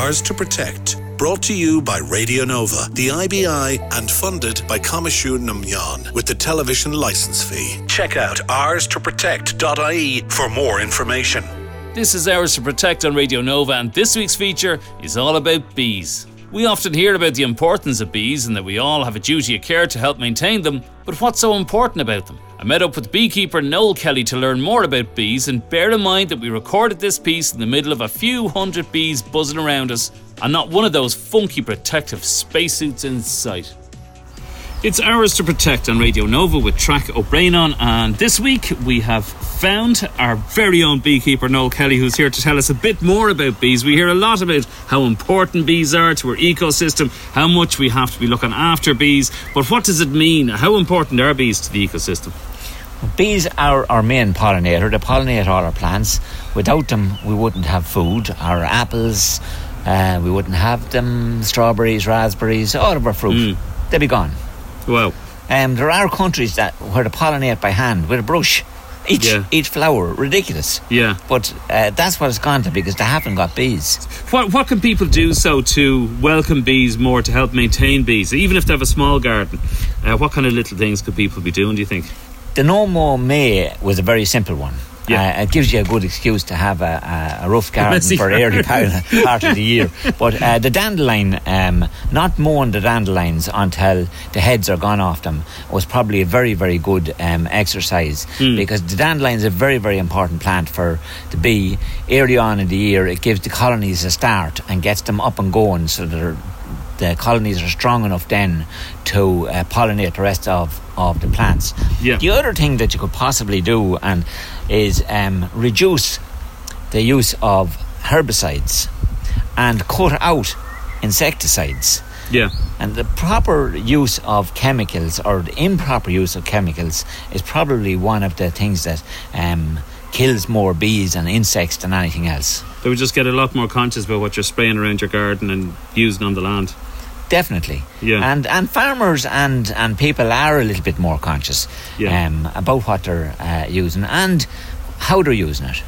Ours to Protect. Brought to you by Radio Nova, the IBI, and funded by Coimisiún na Meán with the television license fee. Check out ours2protect.ie for more information. This is Ours to Protect on Radio Nova, and this week's feature is all about bees. We often hear about the importance of bees and that we all have a duty of care to help maintain them, but what's so important about them? I met up with beekeeper Noel Kelly to learn more about bees, and bear in mind that we recorded this piece in the middle of a few hundred bees buzzing around us, and not one of those funky protective spacesuits in sight. It's Ours to Protect on Radio Nova with Traic O'Brien on, and this week we have found our very own beekeeper Noel Kelly, who's here to tell us a bit more about bees. We hear a lot about how important bees are to our ecosystem, how much we have to be looking after bees, but what does it mean? How important are bees to the ecosystem? Bees are our main pollinator. They pollinate all our plants. Without them, we wouldn't have food. Our apples, uh, we wouldn't have them. Strawberries, raspberries, all of our fruit, mm. they'd be gone. Wow. Um, there are countries that where they pollinate by hand with a brush. Each Yeah. each flower, ridiculous. Yeah. But uh, that's what it's gone to because they haven't got bees. What, what can people do so to welcome bees more to help maintain bees, even if they have a small garden? Uh, what kind of little things could people be doing, do you think? The No Mow May was a very simple one. Yeah. Uh, it gives you a good excuse to have a, a, a rough garden for early part, part of the year. But uh, the dandelion, um, not mowing the dandelions until the heads are gone off them, was probably a very, very good um, exercise Hmm. because the dandelion is a very, very important plant for the bee. Early on in the year, it gives the colonies a start and gets them up and going so that the colonies are strong enough then to uh, pollinate the rest of, of the plants. Yeah. The other thing that you could possibly do and is um, reduce the use of herbicides and cut out insecticides. Yeah. And the proper use of chemicals or the improper use of chemicals is probably one of the things that um, kills more bees and insects than anything else. They would just get a lot more conscious about what you're spraying around your garden and using on the land. Definitely. Yeah. And and farmers and, and people are a little bit more conscious Yeah. um, about what they're uh, using and how they're using it.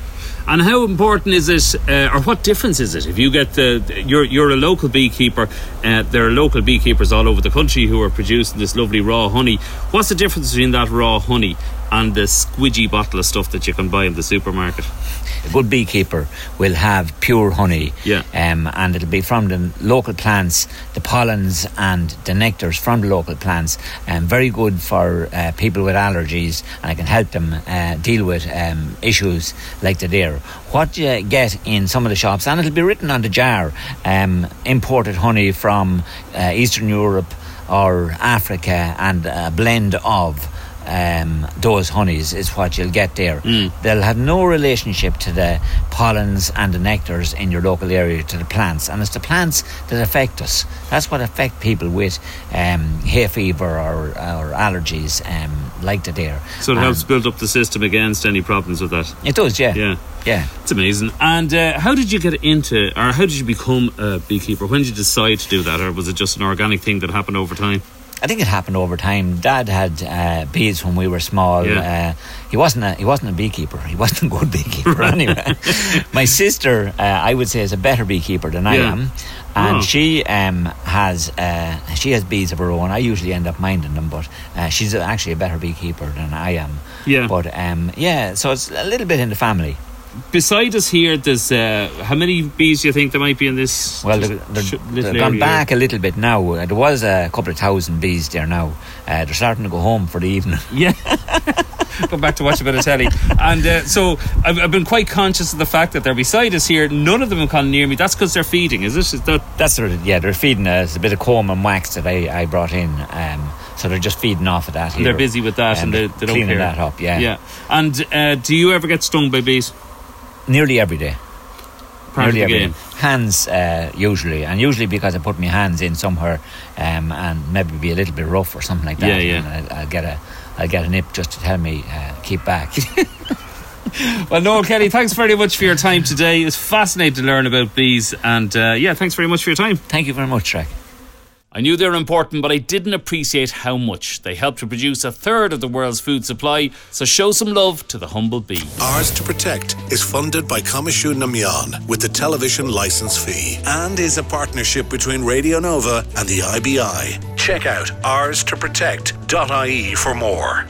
And how important is it, uh, or what difference is it if you get the you're you're a local beekeeper? Uh, there are local beekeepers all over the country who are producing this lovely raw honey. What's the difference between that raw honey and the squidgy bottle of stuff that you can buy in the supermarket? A good beekeeper will have pure honey, Yeah. um, and it'll be from the local plants, the pollens and the nectars from the local plants, and very good for uh, people with allergies, and it can help them uh, deal with um, issues like the deer. What you get in some of the shops, and it'll be written on the jar, um, imported honey from uh, Eastern Europe or Africa, and a blend of um, those honeys is what you'll get there. They'll have no relationship to the pollens and the nectars in your local area to the plants, and it's the plants that affect us. That's what affect people with um, hay fever or, or allergies, um, like the deer. So it helps build up the system against any problems with that. It does, yeah, Yeah. yeah. It's amazing. And uh, how did you get into, or how did you become a beekeeper? When did you decide to do that, or was it just an organic thing that happened over time? I think it happened over time. Dad had uh, bees when we were small. Yeah. Uh, he wasn't a he wasn't a beekeeper. He wasn't a good beekeeper anyway. My sister, uh, I would say, is a better beekeeper than I am, and Oh. she um, has uh, she has bees of her own. I usually end up minding them, but uh, she's actually a better beekeeper than I am. Yeah. But um, yeah, so it's a little bit in the family. Beside us here, there's uh, how many bees do you think there might be in this? Well, they're, they're, they've gone area here? back a little bit now. Uh, There was a couple of thousand bees there now. Uh, they're starting to go home for the evening. Yeah. Go back to watch a bit of telly. And uh, so I've, I've been quite conscious of the fact that they're beside us here. None of them have come near me. That's because they're feeding, is it? Is that, That's sort of, yeah, they're feeding us a bit of comb and wax that I, I brought in. Um, so they're just feeding off of that here. they're busy with that and, Um, they, they don't cleaning care. that up, yeah. Yeah. And uh, do you ever get stung by bees? Nearly every day. Part Nearly every day. Hands, uh, usually. And usually because I put my hands in somewhere um, and maybe be a little bit rough or something like that. Yeah, yeah. And I'll, I'll, get a, I'll get a nip just to tell me, uh, keep back. Well, Noel Kelly, thanks very much for your time today. It's fascinating to learn about bees. And uh, yeah, thanks very much for your time. Thank you very much, Traic. I knew they were important, but I didn't appreciate how much. They help to produce a third of the world's food supply, so show some love to the humble bee. Ours to Protect is funded by Coimisiún na Meán with the television license fee and is a partnership between Radio Nova and the IBI. Check out ours to protect.ie for more.